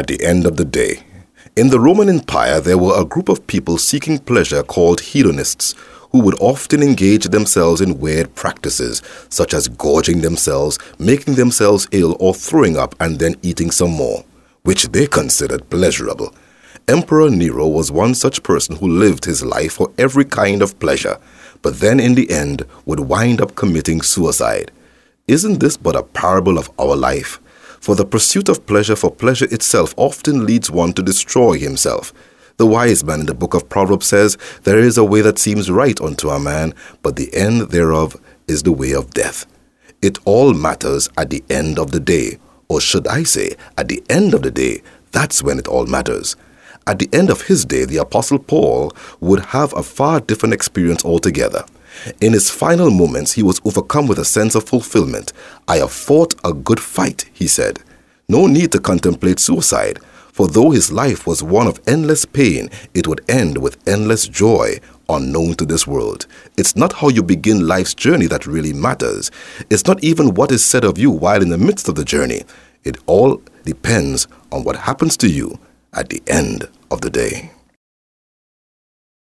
at the end of the day. In the Roman Empire, there were a group of people seeking pleasure called hedonists who would often engage themselves in weird practices, such as gorging themselves, making themselves ill, or throwing up and then eating some more, which they considered pleasurable. Emperor Nero was one such person who lived his life for every kind of pleasure, but then in the end would wind up committing suicide. Isn't this but a parable of our life? For the pursuit of pleasure for pleasure itself often leads one to destroy himself. The wise man in the book of Proverbs says, There is a way that seems right unto a man, but the end thereof is the way of death. It all matters at the end of the day. Or should I say, at the end of the day, that's when it all matters. At the end of his day, the Apostle Paul would have a far different experience altogether. In his final moments, he was overcome with a sense of fulfillment. I have fought a good fight, he said. No need to contemplate suicide. For though his life was one of endless pain, it would end with endless joy unknown to this world. It's not how you begin life's journey that really matters. It's not even what is said of you while in the midst of the journey. It all depends on what happens to you at the end of the day.